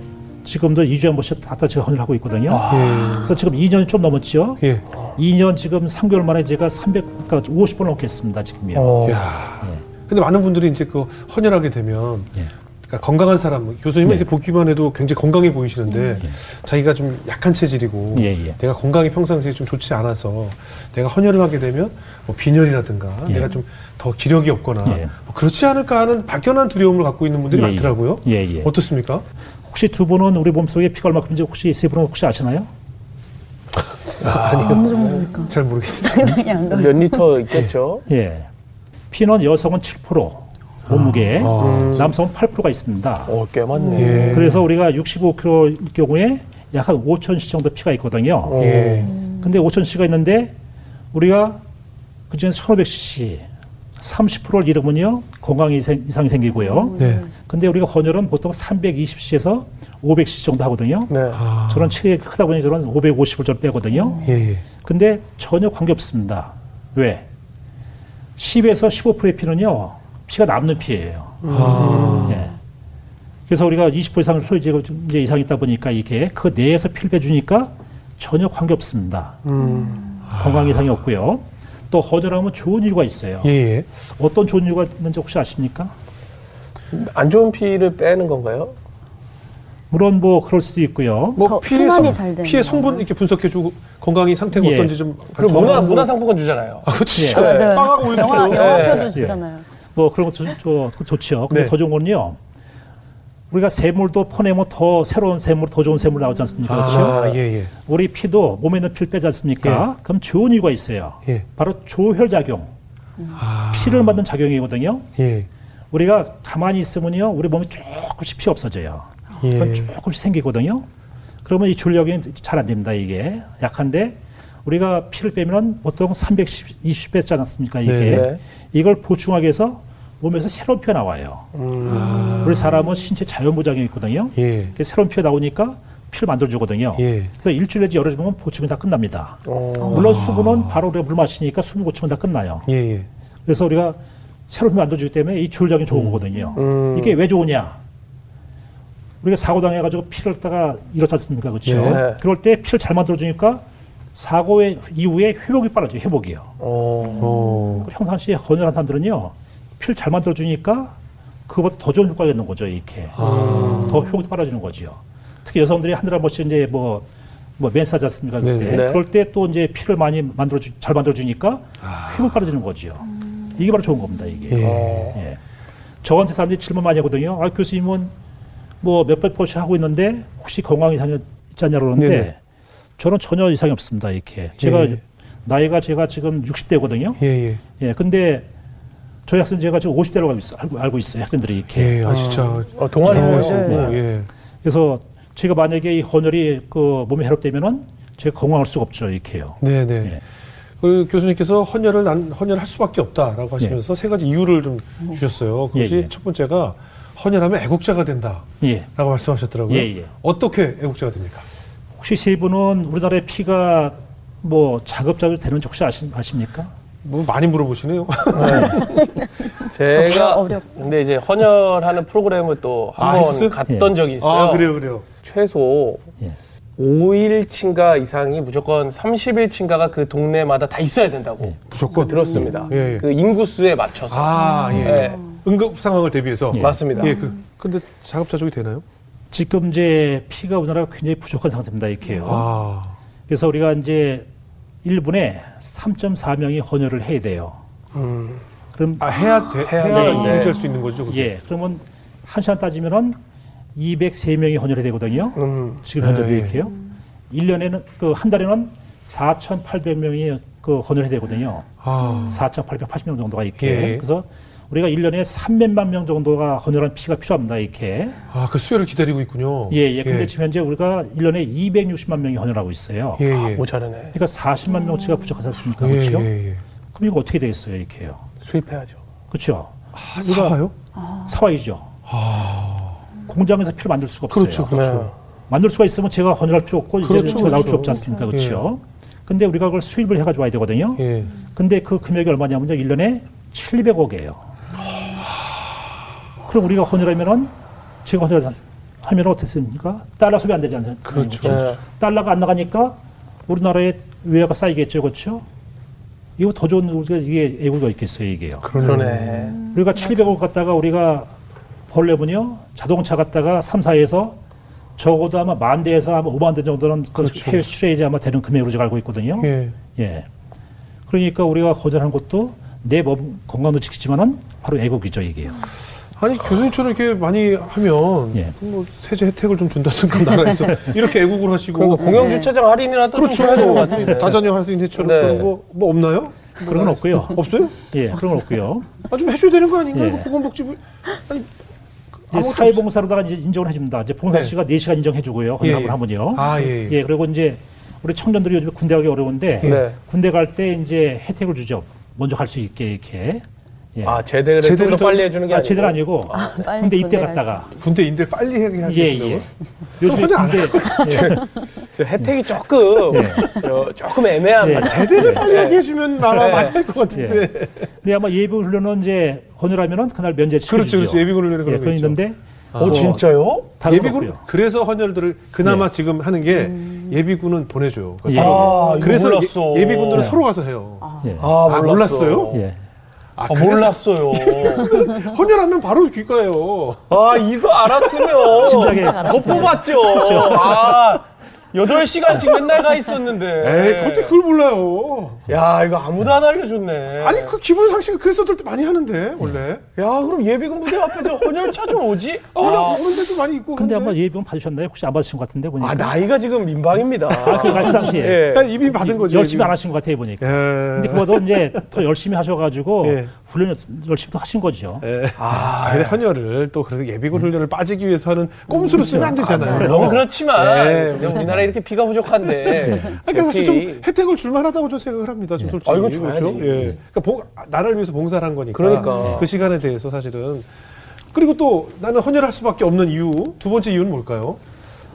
지금도 2주에 한 번씩 갖다 제가 헌을 하고 있거든요. 예. 그래서 지금 2년이 좀 넘었죠. 예. 2년 지금 3개월 만에 제가 300, 그러니까 50번 넘겠습니다, 지금요. 어. 야. 근데 많은 분들이 이제 그 헌혈하게 되면 예. 그러니까 건강한 사람 교수님은 네. 이렇게 보기만 해도 굉장히 건강해 보이시는데 자기가 좀 약한 체질이고 예, 예. 내가 건강이 평상시에 좀 좋지 않아서 내가 헌혈을 하게 되면 뭐 빈혈이라든가 예. 내가 좀 더 기력이 없거나 예. 뭐 그렇지 않을까 하는 막연한 두려움을 갖고 있는 분들이 예, 예. 많더라고요. 예, 예. 어떻습니까? 혹시 두 분은 우리 몸속에 피가 얼마큼인지 혹시 세 분은 혹시 아시나요? 어느 정도일까? 잘 모르겠어요. 생각이 [LAUGHS] 안 가요. 몇 리터 있겠죠? 예. 피는 여성은 7%, 몸무게, 아. 남성은 8%가 있습니다. 어, 꽤 많네. 예. 그래서 우리가 65kg일 경우에 약 한 5,000씩 정도 피가 있거든요. 어. 예. 근데 5,000cc가 있는데 우리가 그중에 1,500cc, 30%를 잃으면요 건강 이상- 이상이 생기고요. 네. 근데 우리가 헌혈은 보통 320cc에서 500cc 정도 하거든요. 네. 아. 저는 체격이 크다 보니 저는 550을 좀 빼거든요. 예, 예. 근데 전혀 관계 없습니다. 왜? 10에서 15%의 피는요, 피가 남는 피예요. 아. 예. 그래서 우리가 20% 이상을 소유지가 좀 이제 이상 있다 보니까 이게 그 내에서 피를 빼주니까 전혀 관계 없습니다. 음. 건강 이상이 없고요. 또 헌혈하면 좋은 이유가 있어요. 예, 예. 어떤 좋은 이유가 있는지 혹시 아십니까? 안 좋은 피를 빼는 건가요? 물론 뭐 그럴 수도 있고요. 더 순환이 잘 되는 피의 성분? 이렇게 분석해 주고 건강이 상태가 예. 어떤지 좀 그리고 문화, 거- 문화 상품권 주잖아요. 아, 그렇죠. 예. 네. 네. 빵하고 주고. 영화표도 예. 주잖아요. 뭐 그런 거 좋, 좋, 좋죠. 근데 네. 더 좋은 거는요. 우리가 샘물도 퍼내면 더 새로운 샘물, 더 좋은 샘물 나오지 않습니까? 그렇죠? 아, 예, 예. 우리 피도 몸에 있는 피를 빼지 않습니까? 그럼 좋은 이유가 있어요. 예. 바로 조혈작용. 아, 피를 만든 작용이거든요. 예. 우리가 가만히 있으면요, 우리 몸에 조금씩 피 없어져요. 예. 그건 조금씩 생기거든요. 그러면 이 조혈작용이 잘 안 됩니다, 이게. 약한데, 우리가 피를 빼면 보통 320 빼지 않습니까, 이게. 네. 네. 이걸 보충하기 위해서 몸에서 새로운 피가 나와요. 우리 사람은 신체 자연부작용이 있거든요. 예. 그 새로운 피가 나오니까 피를 만들어주거든요. 예. 그래서 일주일 내지 열흘 보면 보충이 다 끝납니다. 어. 물론 수분은 바로 우리가 물 마시니까 수분 보충은 다 끝나요. 예, 예. 그래서 우리가 새로운 피 만들어주기 때문에 이 조혈작용이 좋은 거거든요. 음. 이게 왜 좋으냐? 우리가 사고 당해가지고 피를 갖다가 잃었지 않습니까? 그렇죠? 네. 그럴 때 피를 잘 만들어주니까 사고 이후에 회복이 빨라져요. 회복이요. 어. 어. 그 평상시에 헌혈한 사람들은요 피를 잘 만들어주니까 그것보다 더 좋은 효과가 있는 거죠 이렇게 아. 더 회복이 빨라지는 거지요 특히 여성들이 한 달에 한 번씩 이제 뭐 뭐 멘사지 않습니까 그때 네네. 네. 그럴 때 또 이제 피를 많이 만들어 주, 잘 만들어 주니까 힘을 빨아주는 거죠. 이게 바로 좋은 겁니다 이게. 예. 어. 예. 저한테 사람들이 질문 많이 하거든요. 아, 교수님은 뭐 몇백 번씩 하고 있는데 혹시 건강 이상이 있지 않냐 그러는데 네네. 저는 전혀 이상이 없습니다. 이렇게. 제가 예. 나이가 제가 지금 60대거든요. 예, 예. 예. 근데 저희 학생 제가 지금 50대로 알고, 있어, 알고, 알고 있어요. 학생들이 이렇게. 예, 아 진짜 어, 동안이세요? 어, 네. 예. 그래서 제가 만약에 이 헌혈이 그 몸에 해롭되면은 제가 건강할 수가 없죠. 이렇게요. 네, 네. 예. 그 교수님께서 헌혈을 난 헌혈할 수밖에 없다라고 하시면서 세 가지 이유를 좀 주셨어요. 그것이 예, 예. 첫 번째가 헌혈하면 애국자가 된다라고 예. 말씀하셨더라고요. 예, 예. 어떻게 애국자가 됩니까? 혹시 세 분은 우리나라의 피가 뭐 자급자족 되는지 혹시 아십니까? 뭐 많이 물어보시네요. [LAUGHS] 제가 어렵- 근데 이제 헌혈하는 프로그램을 또 아, 한 번 했었어요? 갔던 적이 있어요. 아 그래요, 그래요. 최소 예. 5일 친가 이상이 무조건 30일 친가가 그 동네마다 다 있어야 된다고 예. 무조건 들었습니다. 예, 예. 그 인구수에 맞춰서. 아, 예. 예. 응급 상황을 대비해서. 예. 맞습니다. 예, 그 근데 자급자족이 되나요? 지금 이제 피가 우리나라가 굉장히 부족한 상태입니다. 이렇게요. 아, 그래서 우리가 이제 1분에 3.4명이 헌혈을 해야 돼요. 음. 그럼 아 해야 돼, 해야 해야. 유지할 수 있는 거죠. 그게? 예, 그러면 한 시간 따지면은 203명이 헌혈이 되거든요. 음. 지금 현재 네. 이렇게요. 1년에는 그 한 달에는 4,800명이 그 헌혈이 되거든요. 아, 4,880명 정도가 이렇게. 예. 그래서 우리가 1년에 300만 명 정도가 헌혈한 피가 필요합니다. 이렇게. 아, 그 수혈을 기다리고 있군요. 예, 예. 근데 지금 현재 우리가 1년에 260만 명이 헌혈하고 있어요. 예, 예. 아, 모자르네. 그러니까 40만 명치가 부족하지 않습니까? 예, 그렇죠? 예, 예. 그럼 이거 어떻게 되겠어요, 이렇게요? 수입해야죠. 그렇죠? 아, 사와요? 사와이죠. 공장에서 피를 만들 수가 없어요. 그렇죠, 그렇죠. 만들 수가 있으면 제가 헌혈할 필요 없고 이제 그렇죠, 제가 나올 필요 그렇죠. 없지 않습니까? 그렇죠? 근데 우리가 그걸 수입을 해가지고 와야 되거든요. 예. 근데 그 금액이 얼마냐면요. 1년에 700억이에요. 그럼 우리가 헌혈하면은 제가 헌혈하면 어떻게 됩니까? 달러 소비 안 되지 않습니까? 그렇죠. 네. 달러가 안 나가니까 우리나라에 외화가 쌓이겠죠. 그렇죠? 이거 더 좋은 우리가 이게 애국가 있겠어요, 이게요. 그러네. 우리가 700억 갖다가 우리가 벌려면요 자동차 갖다가 3, 4에서 적어도 아마 만 대에서 아마 5만 대 정도는 그 그렇죠. 해외 수출해야지 아마 되는 금액으로 제가 알고 있거든요. 예. 예. 그러니까 우리가 거절한 것도 내 몸 건강도 지키지만은 바로 애국이죠 이게요. 아니 교수님처럼 이렇게 많이 하면 예. 뭐 세제 혜택을 좀 준다든가 나라에서 [LAUGHS] 이렇게 애국을 하시고 공영 주차장 할인이라도 그렇죠. 좀 해야 될것 같은데. 다자녀 할인회처럼 네. 그런 거 뭐 없나요? 그런 건 없고요. 없어요? 예, 그런 건 없고요. 아 좀 해줘야 되는 거 아닌가요? 예. 뭐 보건복지부 아니 이제 사회봉사로다가 이제 인정을 해줍니다. 이제 봉사 네. 씨가 4시간 인정해주고요. 예, 헌납을 예. 하면요. 아, 예, 예. 예, 그리고 이제 우리 청년들이 요즘 군대 가기 어려운데 네. 군대 갈 때 이제 혜택을 주죠. 먼저 갈 수 있게 이렇게. 예. 아 제대를 제대를 더- 빨리 해주는 게 아, 아니고. 제대로 아니고 빨리 군대 입대 갔다가 군대 인대 빨리 하게 예. 예. 하지 군대 예. 저 혜택이 조금 예. 저, 조금 애매한 예. 제대로 빨리 하게 해주면 아마 네. 맞을 것 같은데. 근데 아마 예비 훈련은 이제 헌혈하면은 그날 면제 그렇죠, 시켜주죠. 그렇죠. 예비군 훈련이 예, 그런 거 그건 있죠. 있는데 어 진짜요? 다른 예비군 없고요. 그래서 헌혈들을 그나마 예. 지금 하는 게 예비군은 보내줘요. 예. 아 그래서 몰랐어. 예, 비군들은 예. 서로 가서 해요. 예. 아 아, 몰랐어요. 아, 아, 몰랐어요. [LAUGHS] 헌혈하면 바로 귀가요. 아 이거 알았으면 [LAUGHS] 진작에 더 뽑았죠. 아 8시간씩 맨날 가 있었는데. 에이, 어떻게 그걸 몰라요? 야 이거 아무도 안 알려줬네. 아니 그 기본 상식은 그래서들 많이 하는데 원래. 야 그럼 예비군 부대 앞에 저 헌혈차 좀 오지? 아, 원래 그런 데도 많이 있고. 근데 아마. 예비군 받으셨나요? 혹시 안 받으신 것 같은데 보니까. 아 나이가 지금 민방입니다. 아, 그, 그 당시에. 예. 그러니까 이미 받은 거죠. 열심히 예비군. 안 하신 것 같아요 보니까. 예. 근데 그보다 이제 더 열심히 하셔가지고 예. 훈련 열심히 또 하신 거죠. 예. 아, 근데 헌혈을 또 그래도 예비군 훈련을 빠지기 위해서 하는 꼼수로 쓰면 안 되잖아요. 물론 그렇지만 예. 그냥 우리나라 이렇게 피가 부족한데 그러니까 사실 좀 혜택을 줄만하다고 좀 생각을 합니다. 좀 솔직히. 아, 이거 줘야지. 예. 그러니까 봉- 나라를 위해서 봉사를 한 거니까. 그러니까. 그 시간에 대해서 사실은. 그리고 또 나는 헌혈할 수밖에 없는 이유 두 번째 이유는 뭘까요?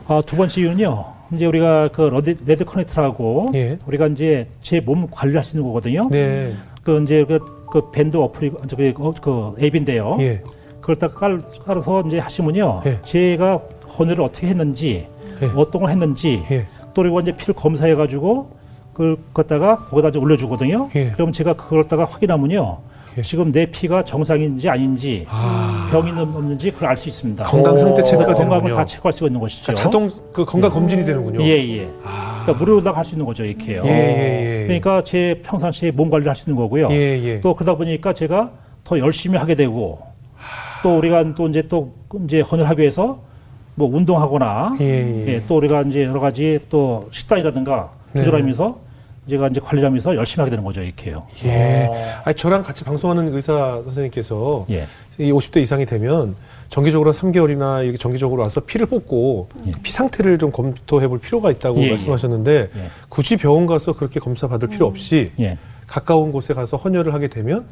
아, 두 번째 이유는요. 이제 우리가 그 레드, 레드 커넥트라고 예. 우리가 이제 제 몸 관리할 수 있는 거거든요. 네. 그 이제 그, 그 밴드 어플이 저기 어, 그 앱인데요. 예. 그걸 딱 깔, 깔아서 이제 하시면요. 예. 제가 헌혈을 어떻게 했는지, 예. 어떤 걸 했는지, 예. 또 그리고 이제 피를 검사해 가지고 그걸 갖다가 거기다 이제 올려주거든요. 예. 그럼 제가 그걸 갖다가 확인하면요. 예. 지금 내 피가 정상인지 아닌지, 아. 병이 없는지 그걸 알 수 있습니다. 건강 상태 오. 체크가 건강을 되는군요. 다 체크할 수가 있는 것이죠. 그러니까 자동 그 건강 검진이 되는군요. 예, 예. 아. 그러니까 무료로 할수 있는 거죠, 이렇게요. 예, 예, 예. 그러니까 제 평상시에 몸 관리를 할 수 있는 거고요. 예, 예. 또 그러다 보니까 제가 더 열심히 하게 되고 또 우리가 또 이제 또 이제 헌혈하기 위해서 뭐 운동하거나 예, 예. 또 우리가 이제 여러 가지 또 식단이라든가 네. 조절하면서 제가 이제 관리를 하면서 열심히 하게 되는 거죠, 이렇게요. 예. 아니, 저랑 같이 방송하는 의사 선생님께서 예. 이 50대 이상이 되면 정기적으로 3개월이나 이렇게 정기적으로 와서 피를 뽑고 예. 피 상태를 좀 검토해 볼 필요가 있다고 예, 말씀하셨는데 예. 굳이 병원 가서 그렇게 검사 받을 필요 없이 예. 가까운 곳에 가서 헌혈을 하게 되면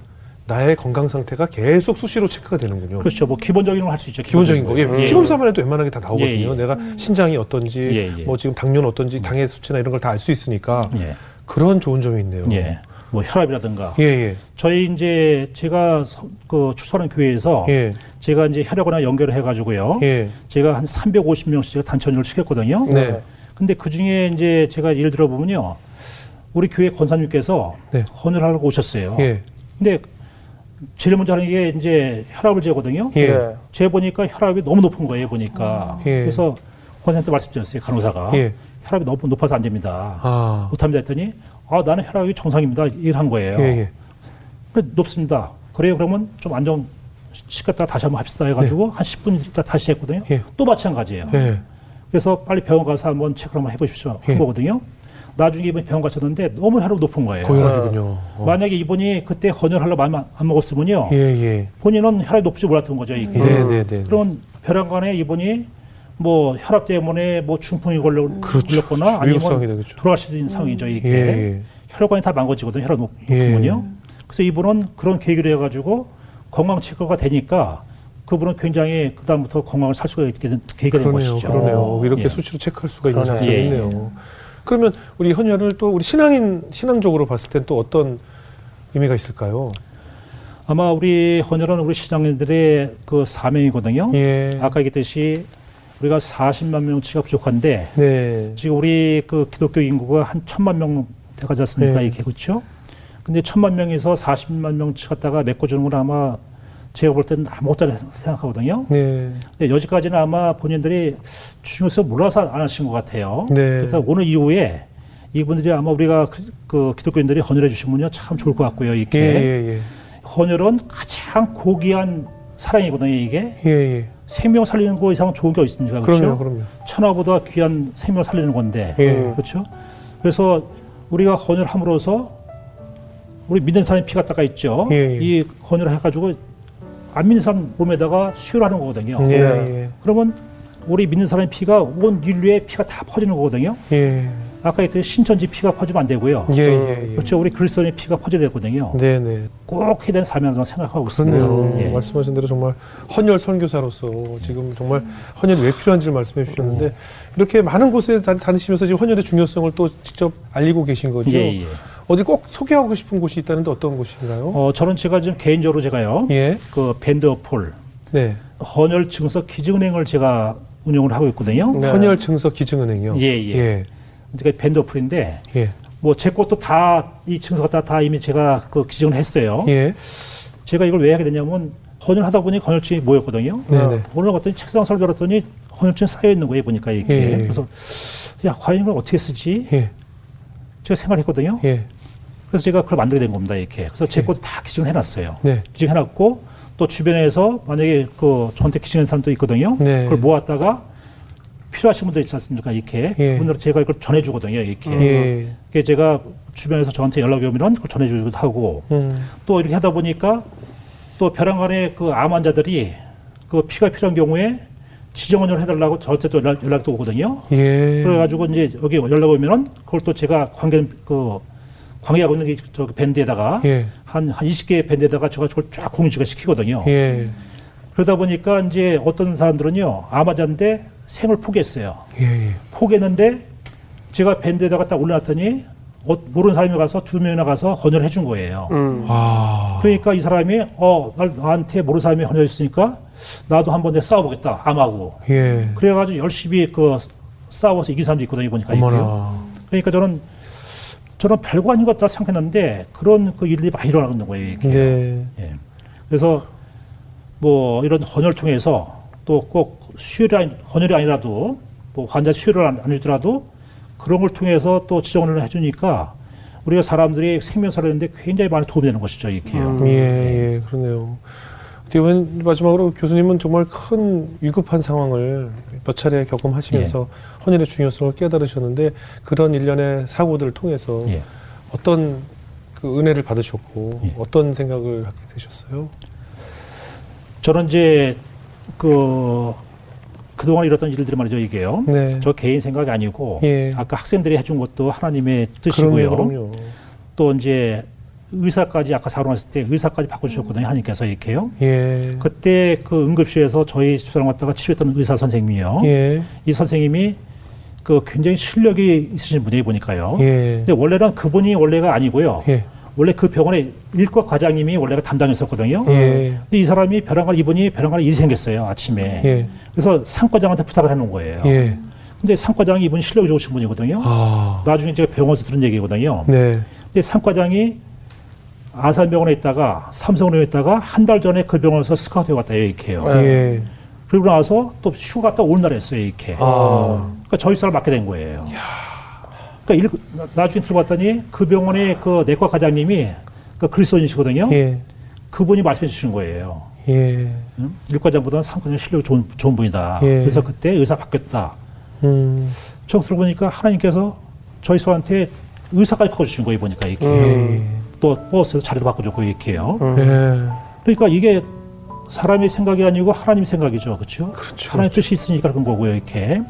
나의 건강 상태가 계속 수시로 체크가 되는군요. 그렇죠. 뭐 기본적인 걸 할 수 있죠. 기본적인 거. 예, 거예요. 피 검사만 해도 웬만하게 다 나오거든요. 예, 예. 내가 신장이 어떤지, 예, 예. 뭐 지금 당뇨는 어떤지, 당의 수치나 이런 걸 다 알 수 있으니까 예. 그런 좋은 점이 있네요. 예. 뭐 혈압이라든가. 예, 예. 저희 이제 제가 서- 그 출소하는 교회에서 예, 제가 이제 혈액원에 연결을 해가지고요. 예. 제가 한 350명씩 단체 헌혈을 시켰거든요. 네. 근데 그 중에 이제 제가 예를 들어 보면요. 우리 교회 권사님께서 네. 헌혈하러 오셨어요. 예, 근데 제일 먼저 하는 게 이제 혈압을 재거든요. 예. 네. 재 보니까 혈압이 너무 높은 거예요, 보니까. 예. 그래서 권사님한테 말씀드렸어요, 간호사가. 예. 혈압이 너무 높아서 안 됩니다. 아, 못합니다 했더니, 아, 나는 혈압이 정상입니다. 이걸 한 거예요. 예, 예. 그 높습니다. 그래요, 그러면 좀 안정 시켰다가 다시 한번 합시다 해가지고 한 10분 있다 다시 했거든요. 예. 또 마찬가지예요. 예. 그래서 빨리 병원 가서 한번 체크를 한번 해보십시오. 예. 한 거거든요. 나중에 이번 병원 가셨는데 너무 혈압이 높은 거예요. 고혈압이군요. 어. 만약에 이분이 그때 헌혈하려고 마음 안- 안 먹었으면요. 예, 예. 본인은 혈압이 높지 몰랐던 거죠, 이게. 네, 네, 네. 그러면 혈압관에 이분이 뭐 혈압 때문에 뭐 중풍이 걸려, 그렇죠. 걸렸거나 아니면 되겠죠. 돌아갈 수 있는 상황이죠, 이게. 예, 예. 혈관이 다 망가지거든요, 혈압 높- 예. 높으면요. 그래서 이분은 그런 계기를 해가지고 건강 체크가 되니까 그분은 굉장히 그다음부터 건강을 살 수가 있게 된 계기가 된 그러네요, 것이죠. 그러네요. 이렇게 예. 수치로 체크할 수가 있는 그러네요. 장점이 예, 있네요. 그러면 우리 헌혈을 또 우리 신앙인 신앙적으로 봤을 땐 또 어떤 의미가 있을까요? 아마 우리 헌혈은 우리 시장님들의 그 사명이거든요. 예. 아까 얘기했듯이 우리가 40만 명치가 부족한데 네. 지금 우리 그 기독교 인구가 한 천만 명 돼가지 않습니까? 네. 이게 그렇죠? 근데 천만 명에서 40만 명치 갖다가 메꿔주는 건 아마 제가 볼 때는 아무것도 안 생각하거든요. 네. 근데 여기까지는 아마 본인들이 중요해서 몰라서 안 하신 것 같아요. 네. 그래서 오늘 이후에 이분들이 아마 우리가 그, 그 기독교인들이 헌혈해 주시면요 참 좋을 것 같고요. 예, 이렇게 예, 예. 헌혈은 가장 고귀한 사랑이거든요. 이게 예, 예. 생명 살리는 거 이상 좋은 게 있습니까? 그렇죠? 그럼요, 그럼요. 천하보다 귀한 생명 살리는 건데 예. 그렇죠? 그래서 우리가 헌혈함으로써 우리 믿는 사람의 피가 닦아 있죠. 예, 예. 이 헌혈을 해가지고 안 믿는 사람 몸에다가 수혈을 하는 거거든요. 예. 그러면 우리 믿는 사람의 피가 온 인류의 피가 다 퍼지는 거거든요. 예. 아까 했듯이 신천지 피가 퍼지면 안 되고요. 예, 예, 예. 그렇죠. 우리 그리스도의 피가 퍼져야 되거든요. 네, 네. 꼭 해야 되는 사명이라고 생각하고 있습니다. 예. 말씀하신 대로 정말 헌혈 선교사로서 지금 정말 헌혈이 왜 필요한지를 말씀해 주셨는데 이렇게 많은 곳에 다- 다니시면서 지금 헌혈의 중요성을 또 직접 알리고 계신 거죠. 예, 예. 어디 꼭 소개하고 싶은 곳이 있다는데 어떤 곳인가요? 어, 저는 제가 지금 개인적으로 제가요. 예. 그 밴드어폴 네. 헌혈 증서 기증은행을 제가 운영을 하고 있거든요. 네. 헌혈 증서 기증은행이요. 예, 예. 예. 제가 밴드어플인데 예. 뭐제 것도 다 이 증서가 다, 다 이미 제가 그 기증을 했어요. 예. 제가 이걸 왜 하게 됐냐면 헌혈하다 보니 헌혈증이 모였거든요. 네, 네. 오늘 갔더니 책상 설결했더니 헌혈증 쌓여 있는 거예요 보니까 이게 예, 예. 그래서 야 과연 이걸 어떻게 쓰지? 예. 제가 생각했거든요. 예. 그래서 제가 그걸 만들게 된 겁니다 이렇게. 그래서 제 예. 것도 다 기증을 해놨어요. 네. 기증해놨고 또 주변에서 만약에 그 저한테 기증한 사람도 있거든요. 네. 그걸 모았다가 필요하신 분들 있지 않습니까? 이렇게 예. 그분들 제가 이걸 전해주거든요. 이렇게. 예. 그게 제가 주변에서 저한테 연락이 오면 그걸 전해주기도 하고 음. 또 이렇게 하다 보니까 또 벼랑간에 그 암 환자들이 그 피가 필요한 경우에 지정원을 해달라고 저한테 또 연락, 연락도 오거든요. 예. 그래가지고 이제 여기 연락 오면은 그걸 또 제가 관계 그 관계하고 있는 저 밴드에다가 예. 한, 한 20개의 밴드에다가 제가 그걸 쫙 공유가 시키거든요. 예. 그러다 보니까 이제 어떤 사람들은요, 암 환자인데 생을 포기했어요. 예. 예. 포기했는데 제가 밴드에다가 딱 올려놨더니 어, 모르는 사람이 가서 두 명이나 가서 헌혈을 해준 거예요. 음. 아. 그러니까 이 사람이 어, 날, 나한테 모르는 사람이 헌혈했으니까 나도 한번 내 싸워보겠다, 암하고. 예. 그래가지고 열심히 그 싸워서 이긴 사람도 있거든요, 보니까. 어머나. 그러니까 저는 저는 별거 아닌 것 같다 생각했는데 그런 그 일들이 많이 일어나는 거예요. 이게. 네. 예. 그래서 뭐 이런 헌혈을 통해서 또 꼭 수혈이 아니, 헌혈이 아니라도 뭐 환자 수혈을 안, 안 해주더라도 그런 걸 통해서 또 지정을 해주니까 우리가 사람들이 생명사를 했는데 굉장히 많이 도움이 되는 것이죠, 이렇게요. 음. 예, 예, 그러네요. 어떻게 보면 마지막으로 교수님은 정말 큰 위급한 상황을 몇 차례 경험하시면서 예. 헌혈의 중요성을 깨달으셨는데 그런 일련의 사고들을 통해서 예. 어떤 그 은혜를 받으셨고 예. 어떤 생각을 하게 되셨어요? 저는 이제 그 그동안 이뤘던 일들이 말이죠, 이게요. 네. 저 개인 생각이 아니고 예. 아까 학생들이 해준 것도 하나님의 뜻이고요. 그럼요, 그럼요. 또 이제 의사까지 아까 사론했을 때 의사까지 바꿔주셨거든요, 하나님께서 이렇게요. 예. 그때 그 응급실에서 저희 집사람 갔다가 치료했던 의사 선생님이요. 예. 이 선생님이 그 굉장히 실력이 있으신 분이 보니까요. 예. 근데 원래는 그분이 원래가 아니고요. 예. 원래 그 병원의 일과 과장님이 원래가 담당했었거든요. 예. 근데 이 사람이 벼랑간 이분이 벼랑간 일이 생겼어요 아침에. 예. 그래서 상과장한테 부탁을 해놓은 거예요. 예. 근데 상과장이 이분이 실력이 좋으신 분이거든요. 아. 나중에 제가 병원에서 들은 얘기거든요. 네. 근데 상과장이 아산병원에 있다가 삼성병원에 있다가 한 달 전에 그 병원에서 스카우트에 왔다 이렇게요. 예. 그리고 나서 또 휴가 갔다 올날 했어요 이렇게. 아. 그러니까 저희 사람 맡게 된 거예요. 그러니까 일, 나- 나중에 들어봤더니 그 병원의 그 내과 과장님이 그 그리스도인이시거든요. 예. 그분이 말씀해 주시는 거예요. 예. 응? 일과장보다는 상과장 실력이 좋은, 좋은 분이다. 예. 그래서 그때 의사 바뀌었다. 음. 저 들어보니까 하나님께서 저희 소한테 의사까지 바꿔주신 거예요 보니까 이렇게 예. 또 버스에서 자리도 바꿔줬고 이렇게요. 음. 예. 그러니까 이게 사람의 생각이 아니고 하나님 생각이죠, 그렇죠? 그렇죠. 하나님 뜻이 있으니까 그런 거고요, 이렇게.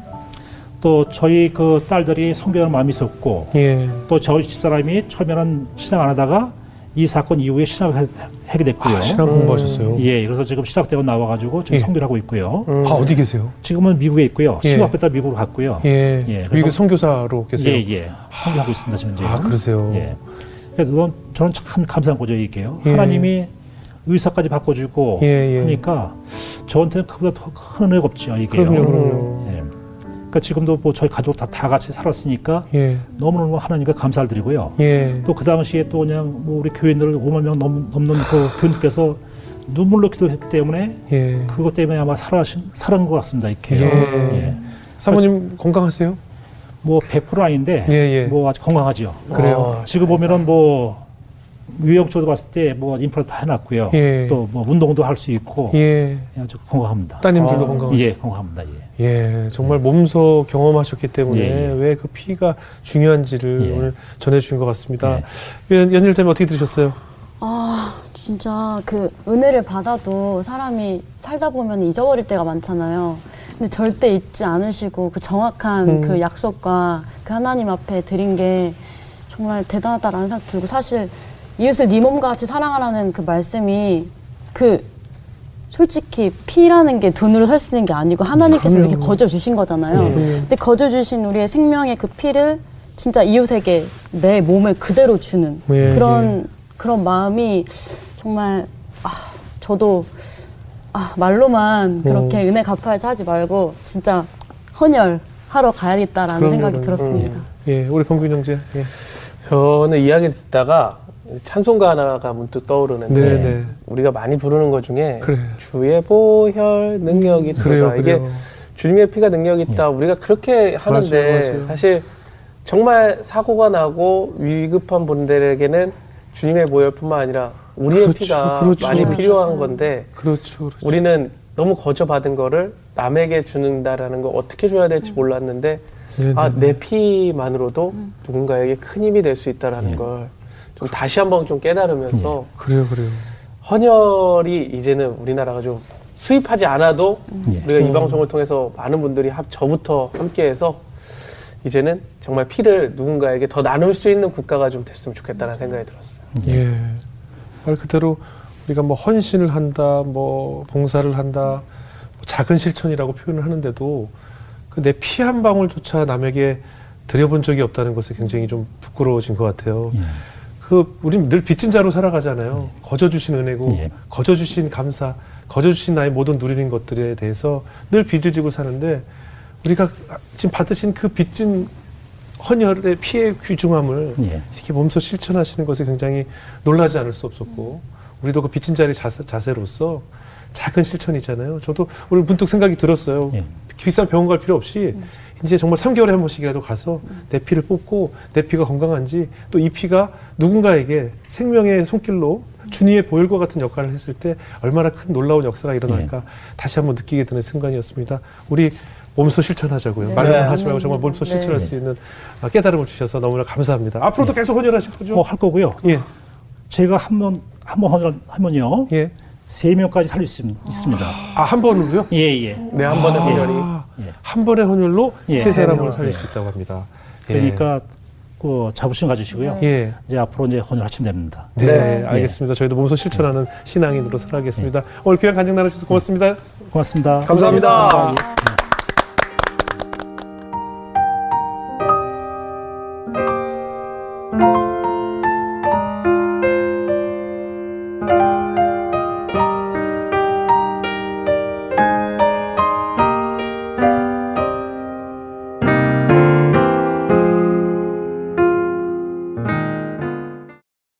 또 저희 그 딸들이 성경을 마음이 있었고 예. 또 저희 집사람이 처음에는 신앙 안 하다가 이 사건 이후에 신학을 하- 하게 됐고요. 아, 신앙 공부하셨어요? 예, 그래서 지금 신학대원 나와가지고 지금 예. 성교를 하고 있고요. 음. 아, 어디 계세요? 지금은 미국에 있고요. 예. 신학했다 미국으로 갔고요. 예. 예, 미국의 그래서- 선교사로 계세요? 예, 예. 성교하고 있습니다, 지금. 아, 그러세요? 예. 그래서 넌- 저는 참 감사한 거죠, 이게 요. 예. 하나님이 의사까지 바꿔주고 예, 예. 하니까 저한테는 그보다 더큰 은혜가 없죠, 이게요. 그럼요, 그럼요. 예. 그러니까 지금도 뭐 저희 가족 다, 다 같이 살았으니까 예. 너무너무 하나님께 감사를 드리고요. 예. 또그 당시에 또 그냥 뭐 우리 교인들 5만 명 넘, 넘는 그 교인들께서 눈물로 기도했기 때문에 예. 그것 때문에 아마 살아신, 살은 것 같습니다, 이렇게. 사모님 건강하세요? 뭐 100% 아닌데 예, 예. 뭐 아주 건강하죠. 그래요? 아, 지금 보면은 뭐 유형적으로 봤을 때 뭐 인프라 다 해놨고요. 예. 또뭐 운동도 할 수 있고 예. 아주 건강합니다. 따님들도 아, 건강하세요? 예, 건강합니다. 예. 예, 정말 몸소 경험하셨기 때문에 예, 예. 왜그 피가 중요한지를 예. 오늘 전해주신 것 같습니다. 예. 연- 연일자님 어떻게 들으셨어요? 아, 진짜 그 은혜를 받아도 사람이 살다 보면 잊어버릴 때가 많잖아요. 근데 절대 잊지 않으시고 그 정확한 음. 그 약속과 그 하나님 앞에 드린 게 정말 대단하다라는 생각 들고 사실 이웃을 네 몸과 같이 사랑하라는 그 말씀이 그 솔직히 피라는 게 돈으로 살 수 있는 게 아니고 하나님께서 그럼요. 이렇게 거저 주신 거잖아요. 네. 근데 거저 주신 우리의 생명의 그 피를 진짜 이웃에게 내 몸을 그대로 주는 예, 그런 그런 마음이 정말 아 저도 아 말로만 그렇게 음. 은혜 갚아야지 하지 말고 진짜 헌혈 하러 가야겠다라는 그럼요, 생각이 그럼요. 들었습니다. 예, 우리 평균 형제. 예. 저는 이야기를 듣다가 찬송가 하나가 문득 떠오르는데 네, 네. 우리가 많이 부르는 것 중에 그래. 주의 보혈 능력이 그래요, 있다. 이게 그래요. 주님의 피가 능력이 있다. 우리가 그렇게 하는데 맞아요, 맞아요. 사실 정말 사고가 나고 위급한 분들에게는 주님의 보혈뿐만 아니라 우리의 그렇죠, 피가 그렇죠. 많이 맞아요. 필요한 건데 그렇죠, 그렇죠. 우리는 너무 거저 받은 거를 남에게 주는다라는 거 어떻게 줘야 될지 몰랐는데 네, 아, 네. 내 피만으로도 누군가에게 큰 힘이 될 수 있다라는 예. 걸좀 다시 한번 좀 깨달으면서 그래요, 그래요. 헌혈이 이제는 우리나라가 좀 수입하지 않아도 예. 우리가 이 음. 방송을 통해서 많은 분들이 합, 저부터 함께해서 이제는 정말 피를 누군가에게 더 나눌 수 있는 국가가 좀 됐으면 좋겠다는 생각이 들었어요. 예. 말 그대로 우리가 뭐 헌신을 한다, 뭐 봉사를 한다, 뭐 작은 실천이라고 표현을 하는데도 그 내 피 한 방울조차 남에게 드려본 적이 없다는 것에 굉장히 좀 부끄러워진 것 같아요. 예. 그 우린 늘 빚진 자로 살아가잖아요. 거저 주신 은혜고, 예. 거저 주신 감사, 거저 주신 나의 모든 누리는 것들에 대해서 늘 빚을 지고 사는데 우리가 지금 받으신 그 빚진 헌혈의 피의 귀중함을 예. 이렇게 몸소 실천하시는 것에 굉장히 놀라지 않을 수 없었고 우리도 그 빚진 자리 자세, 자세로서 작은 실천이잖아요. 저도 오늘 문득 생각이 들었어요. 예. 비싼 병원 갈 필요 없이 이제 정말 3개월에 한 번씩이라도 가서 내 피를 뽑고 내 피가 건강한지 또 이 피가 누군가에게 생명의 손길로 주니의 보혈과 같은 역할을 했을 때 얼마나 큰 놀라운 역사가 일어날까 다시 한번 느끼게 되는 순간이었습니다. 우리 몸소 실천하자고요. 네. 말로만 네. 하지 말고 정말 몸소 네. 실천할 수 있는 아, 깨달음을 주셔서 너무나 감사합니다. 앞으로도 계속 헌혈하실 거죠? 어, 할 거고요. 예, 제가 한 번, 한번 하면요. 예. 세 명까지 살릴 수 있, 있습니다. 아, 한 번으로요? 예, 예. 네, 한 번의 헌혈이. 아, 예. 한 번의 헌혈로 예. 세 사람을 네. 살릴 수 있다고 합니다. 예. 그러니까 그 자부심 가지시고요. 예. 이제 앞으로 이제 헌혈하시면 됩니다. 네, 네. 알겠습니다. 저희도 몸소 실천하는 신앙인으로 살아가겠습니다. 오늘 귀한 간증 나눠주셔서 고맙습니다. 고맙습니다. 감사합니다. 예.